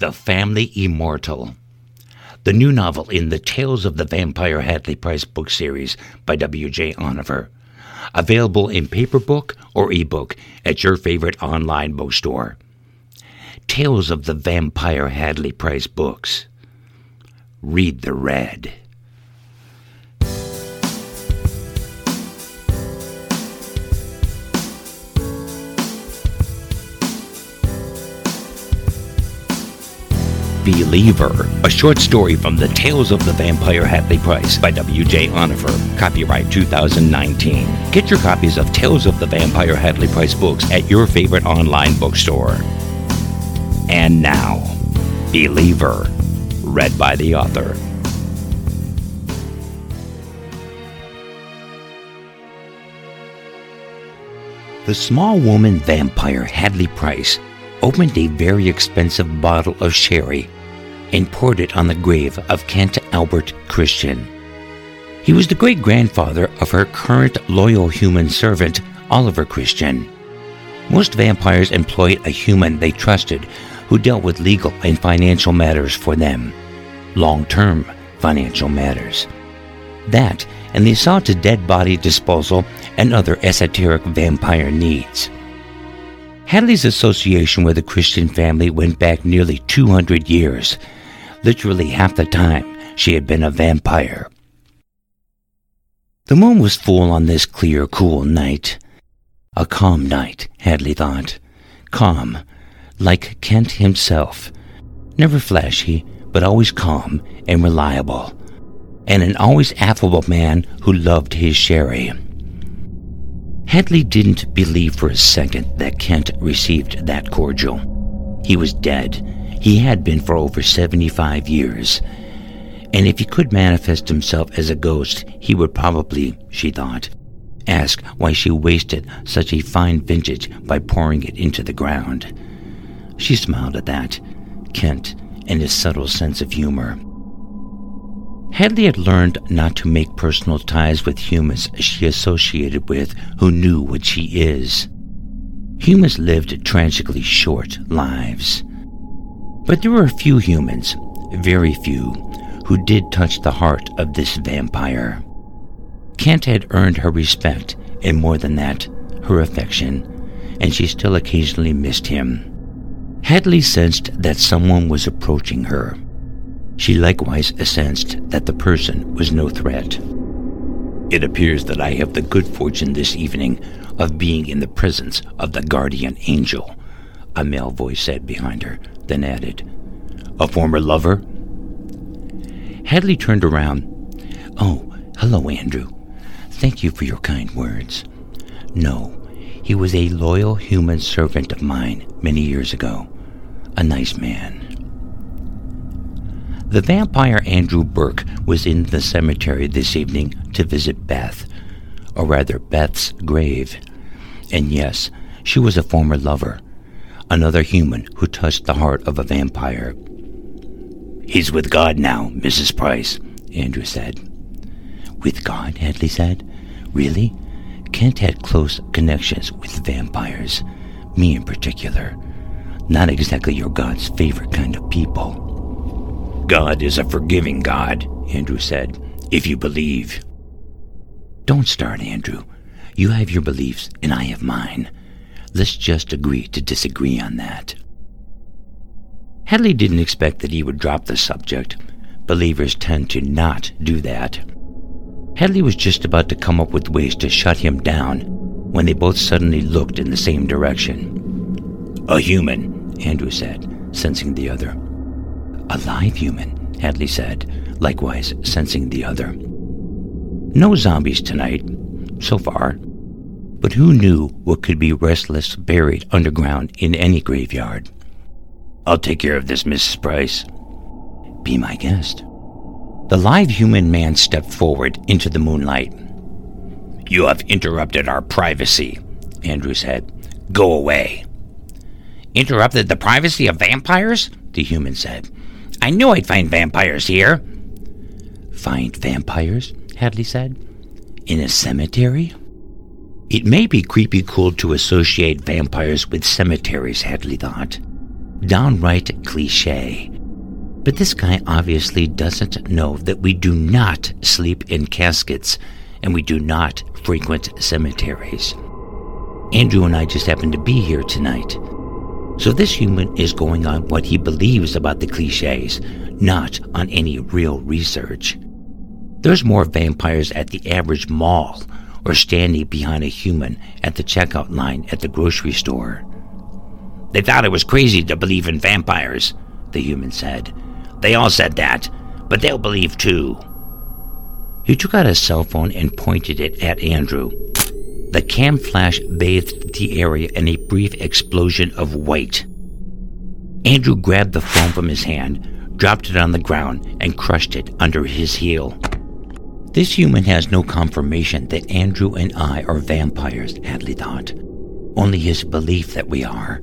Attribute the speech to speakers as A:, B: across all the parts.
A: The Family Immortal. The new novel in the Tales of the Vampire Hadley Price book series by W.J. Onufer. Available in paperback or ebook at your favorite online bookstore. Tales of the Vampire Hadley Price books. Read the red. Believer, a short story from the Tales of the Vampire Hadley Price by W.J. Onufer. Copyright 2019. Get your copies of Tales of the Vampire Hadley Price books at your favorite online bookstore. And now, Believer, read by the author. The small woman vampire Hadley Price opened a very expensive bottle of sherry and poured it on the grave of Kent Albert Christian. He was the great grandfather of her current loyal human servant, Oliver Christian. Most vampires employed a human they trusted who dealt with legal and financial matters for them, long term financial matters. That and the saw to dead body disposal and other esoteric vampire needs. Hadley's association with the Christian family went back nearly 200 years, literally half the time she had been a vampire. The moon was full on this clear, cool night. A calm night, Hadley thought. Calm, like Kent himself. Never flashy, but always calm and reliable. And an always affable man who loved his sherry. Hadley didn't believe for a second that Kent received that cordial. He was dead. He had been for over 75 years. And if he could manifest himself as a ghost, he would probably, she thought, ask why she wasted such a fine vintage by pouring it into the ground. She smiled at that, Kent and his subtle sense of humor. Hadley had learned not to make personal ties with humans she associated with who knew what she is. Humans lived tragically short lives. But there were few humans, very few, who did touch the heart of this vampire. Kent had earned her respect, and more than that, her affection, and she still occasionally missed him. Hadley sensed that someone was approaching her. She likewise sensed that the person was no threat. It appears that I have the good fortune this evening of being in the presence of the guardian angel, a male voice said behind her, then added, A former lover? Hadley turned around. Oh, hello, Andrew. Thank you for your kind words. No, he was a loyal human servant of mine many years ago. A nice man. The vampire Andrew Burke was in the cemetery this evening to visit Beth, or rather Beth's grave. And yes, she was a former lover, another human who touched the heart of a vampire. He's with God now, Mrs. Price, Andrew said. With God, Hadley said. Really? Kent had close connections with vampires, me in particular. Not exactly your God's favorite kind of people. God is a forgiving God, Andrew said, if you believe. Don't start, Andrew. You have your beliefs, and I have mine. Let's just agree to disagree on that. Hadley didn't expect that he would drop the subject. Believers tend to not do that. Hadley was just about to come up with ways to shut him down when they both suddenly looked in the same direction. A human, Andrew said, sensing the other. A live human, Hadley said, likewise sensing the other. No zombies tonight, so far. But who knew what could be restless buried underground in any graveyard? I'll take care of this, Mrs. Price. Be my guest. The live human man stepped forward into the moonlight. You have interrupted our privacy, Andrew said. Go away. Interrupted the privacy of vampires? The human said. I knew I'd find vampires here. Find vampires? Hadley said. In a cemetery? It may be creepy cool to associate vampires with cemeteries, Hadley thought. downright cliche. But this guy obviously doesn't know that we do not sleep in caskets and we do not frequent cemeteries. Andrew and I just happen to be here tonight. So this human is going on what he believes about the cliches, not on any real research. There's more vampires at the average mall or standing behind a human at the checkout line at the grocery store. They thought it was crazy to believe in vampires, the human said. They all said that, but they'll believe too. He took out his cell phone and pointed it at Andrew. The cam flash bathed the area in a brief explosion of white. Andrew grabbed the phone from his hand, dropped it on the ground, and crushed it under his heel. This human has no confirmation that Andrew and I are vampires, Hadley thought. Only his belief that we are.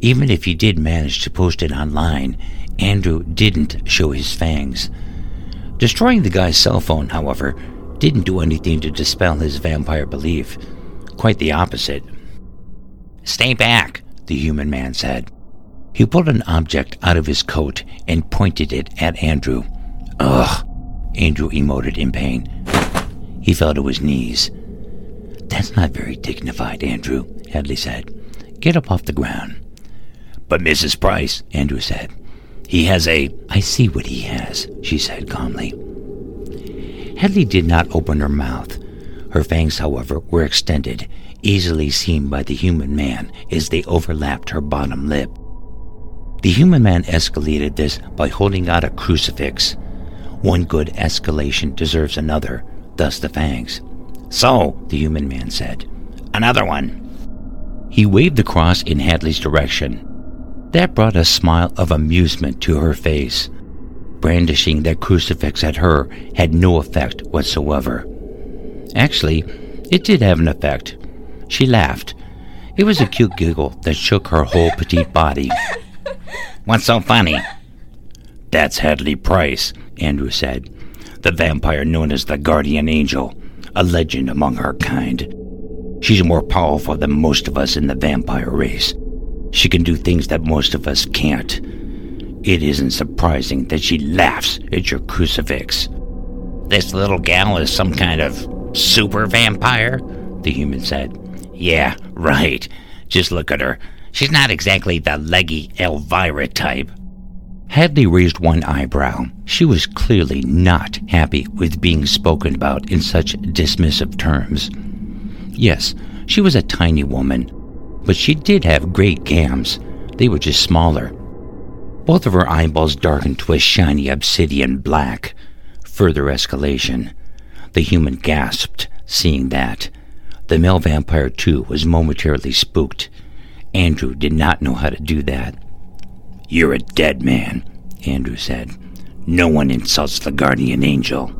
A: Even if he did manage to post it online, Andrew didn't show his fangs. Destroying the guy's cell phone, however, didn't do anything to dispel his vampire belief. Quite the opposite. Stay back, the human man said. He pulled an object out of his coat and pointed it at Andrew. Ugh, Andrew emoted in pain. He fell to his knees. That's not very dignified, Andrew, Hadley said. Get up off the ground. But Mrs. Price, Andrew said, he has a. I see what he has, she said calmly. Hadley did not open her mouth. Her fangs, however, were extended, easily seen by the human man as they overlapped her bottom lip. The human man escalated this by holding out a crucifix. One good escalation deserves another, thus the fangs. So, the human man said, another one. He waved the cross in Hadley's direction. That brought a smile of amusement to her face. Brandishing that crucifix at her had no effect whatsoever. Actually, it did have an effect. She laughed. It was a cute giggle that shook her whole petite body. What's so funny? That's Hadley Price, Andrew said. The vampire known as the Guardian Angel, a legend among her kind. She's more powerful than most of us in the vampire race. She can do things that most of us can't. It isn't surprising that she laughs at your crucifix. This little gal is some kind of super vampire? The human said. Yeah, right. Just look at her. She's not exactly the leggy Elvira type. Hadley raised one eyebrow. She was clearly not happy with being spoken about in such dismissive terms. Yes, she was a tiny woman, but she did have great gams. They were just smaller. Both of her eyeballs darkened to a shiny obsidian black. Further escalation. The human gasped, seeing that. The male vampire, too, was momentarily spooked. Andrew did not know how to do that. You're a dead man, Andrew said. No one insults the guardian angel.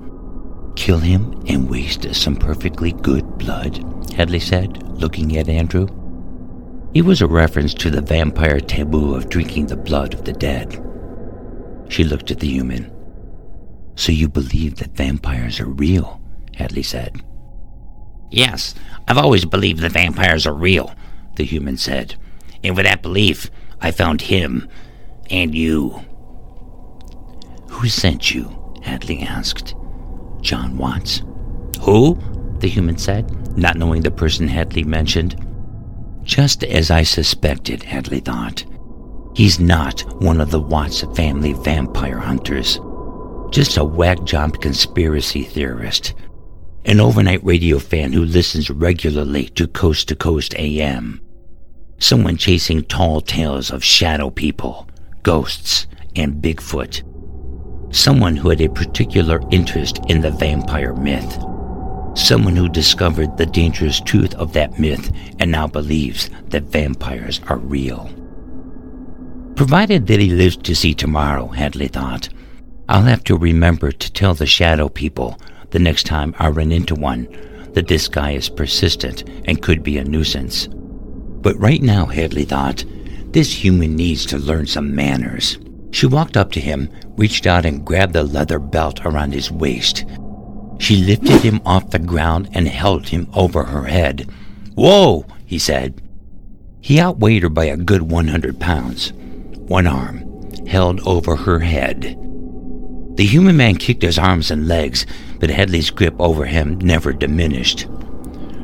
A: Kill him and waste some perfectly good blood, Hadley said, looking at Andrew. It was a reference to the vampire taboo of drinking the blood of the dead. She looked at the human. So you believe that vampires are real? Hadley said. Yes, I've always believed that vampires are real, the human said. And with that belief, I found him and you. Who sent you? Hadley asked. John Watts. Who? the human said, not knowing the person Hadley mentioned. Just as I suspected, Hadley thought. He's not one of the Watts family vampire hunters. Just a whack job conspiracy theorist. An overnight radio fan who listens regularly to Coast to Coast AM. Someone chasing tall tales of shadow people, ghosts, and Bigfoot. Someone who had a particular interest in the vampire myth. Someone who discovered the dangerous truth of that myth and now believes that vampires are real. Provided that he lives to see tomorrow, Hadley thought, I'll have to remember to tell the shadow people the next time I run into one that this guy is persistent and could be a nuisance. But right now, Hadley thought, this human needs to learn some manners. She walked up to him, reached out and grabbed the leather belt around his waist, she lifted him off the ground and held him over her head. Whoa, he said. He outweighed her by a good 100 pounds. one arm held over her head. The human man kicked his arms and legs, but Hadley's grip over him never diminished.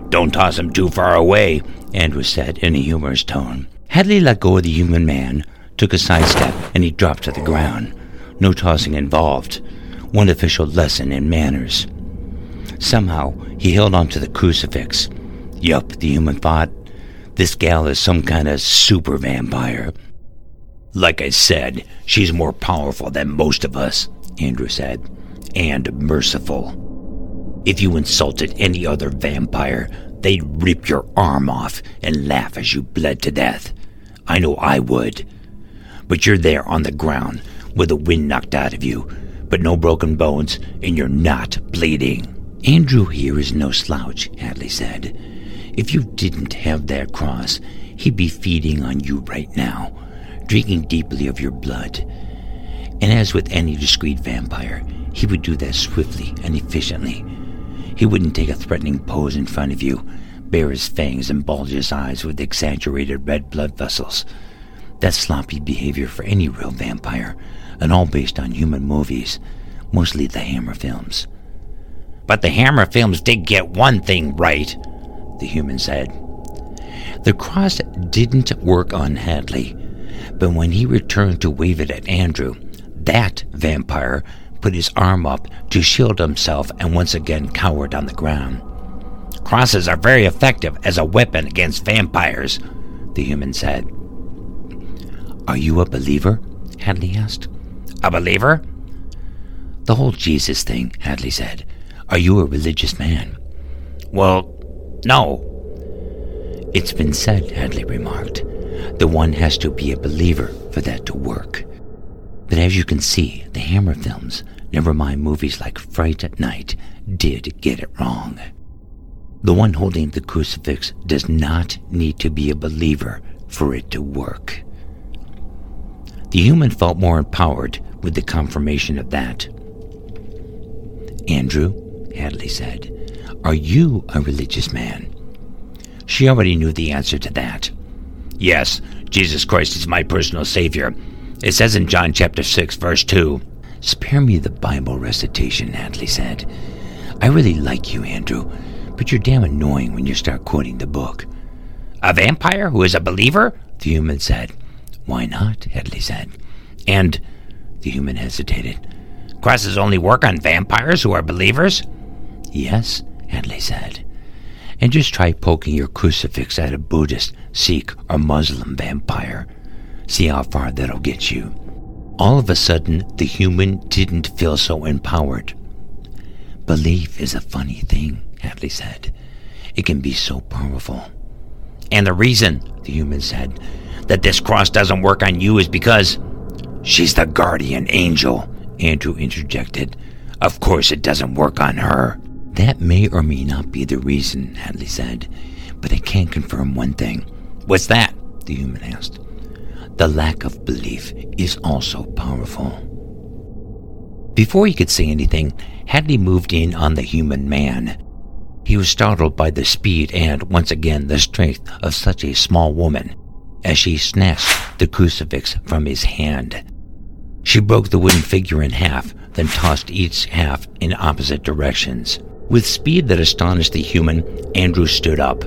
A: Don't toss him too far away, Andrew said in a humorous tone. Hadley let go of the human man, took a sidestep, and he dropped to the ground. No tossing involved. One official lesson in manners. Somehow, he held onto the crucifix. Yup, the human thought. This gal is some kind of super vampire. Like I said, she's more powerful than most of us, Andrew said, and merciful. If you insulted any other vampire, they'd rip your arm off and laugh as you bled to death. I know I would. But you're there on the ground with the wind knocked out of you, but no broken bones, and you're not bleeding. Andrew here is no slouch, Hadley said. If you didn't have that cross, he'd be feeding on you right now, drinking deeply of your blood. And as with any discreet vampire, he would do that swiftly and efficiently. He wouldn't take a threatening pose in front of you, bare his fangs and bulge his eyes with exaggerated red blood vessels. That's sloppy behavior for any real vampire, and all based on human movies, mostly the Hammer films. But the Hammer films did get one thing right, the human said. The cross didn't work on Hadley, but when he returned to wave it at Andrew, that vampire put his arm up to shield himself and once again cowered on the ground. Crosses are very effective as a weapon against vampires, the human said. Are you a believer? Hadley asked. A believer? The whole Jesus thing, Hadley said. Are you a religious man? Well, no. It's been said, Hadley remarked, that one has to be a believer for that to work. But as you can see, the Hammer films, never mind movies like Fright at Night, did get it wrong. The one holding the crucifix does not need to be a believer for it to work. The human felt more empowered with the confirmation of that. Andrew, Hadley said, are you a religious man? She already knew the answer to that. Yes, Jesus Christ is my personal Savior. It says in John chapter 6, verse 2. Spare me the Bible recitation, Hadley said. I really like you, Andrew, but you're damn annoying when you start quoting the book. A vampire who is a believer? The human said. Why not? Hadley said. And the human hesitated. Crosses only work on vampires who are believers? Yes, Hadley said. And just try poking your crucifix at a Buddhist, Sikh, or Muslim vampire. See how far that'll get you. All of a sudden, the human didn't feel so empowered. Belief is a funny thing, Hadley said. It can be so powerful. And the reason, the human said, that this cross doesn't work on you is because she's the guardian angel, Andrew interjected. Of course it doesn't work on her. That may or may not be the reason, Hadley said, but I can confirm one thing. What's that? the human asked. The lack of belief is also powerful. Before he could say anything, Hadley moved in on the human man. He was startled by the speed and, once again, the strength of such a small woman as she snatched the crucifix from his hand. She broke the wooden figure in half, then tossed each half in opposite directions. With speed that astonished the human, Andrew stood up.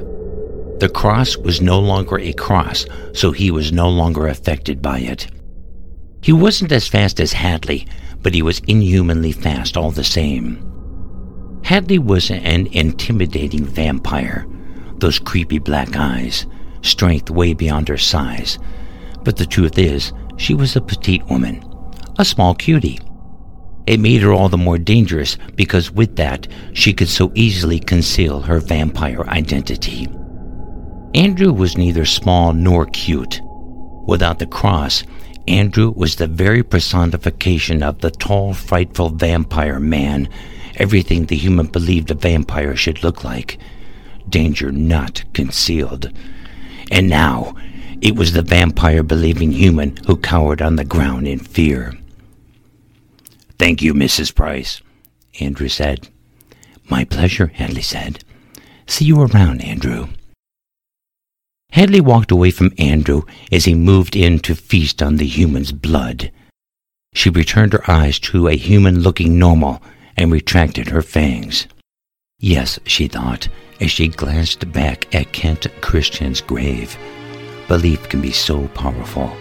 A: The cross was no longer a cross, so he was no longer affected by it. He wasn't as fast as Hadley, but he was inhumanly fast all the same. Hadley was an intimidating vampire, those creepy black eyes, strength way beyond her size. But the truth is, she was a petite woman, a small cutie. It made her all the more dangerous because with that, she could so easily conceal her vampire identity. Andrew was neither small nor cute. Without the cross, Andrew was the very personification of the tall, frightful vampire man, everything the human believed a vampire should look like. Danger not concealed. And now, it was the vampire believing human who cowered on the ground in fear. Thank you, Mrs. Price, Andrew said. My pleasure, Hadley said. See you around, Andrew. Hadley walked away from Andrew as he moved in to feast on the human's blood. She returned her eyes to a human looking normal and retracted her fangs. Yes, she thought, as she glanced back at Kent Christian's grave. Belief can be so powerful.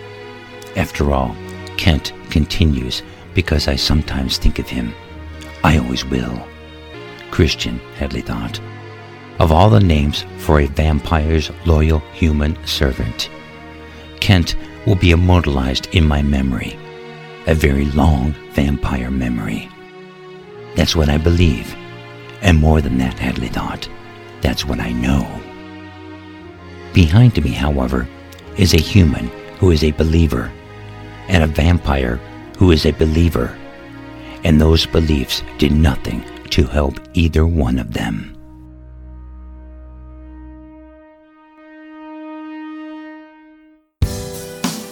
A: After all, Kent continues because I sometimes think of him. I always will. Christian, Hadley thought. Of all the names for a vampire's loyal human servant, Kent will be immortalized in my memory. A very long vampire memory. That's what I believe. And more than that, Hadley thought. That's what I know. Behind me, however, is a human who is a believer, and a vampire who is a believer. And those beliefs did nothing to help either one of them.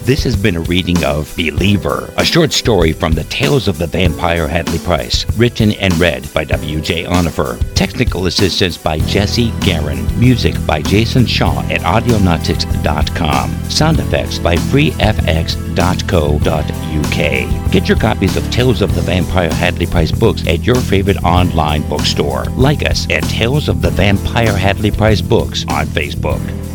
A: This has been a reading of Believer, a short story from the Tales of the Vampire Hadley Price, written and read by W.J. Onufer. Technical assistance by Jesse Garin. Music by Jason Shaw at Audionautix.com. Sound effects by FreeFX.co.uk. Get your copies of Tales of the Vampire Hadley Price books at your favorite online bookstore. Like us at Tales of the Vampire Hadley Price Books on Facebook.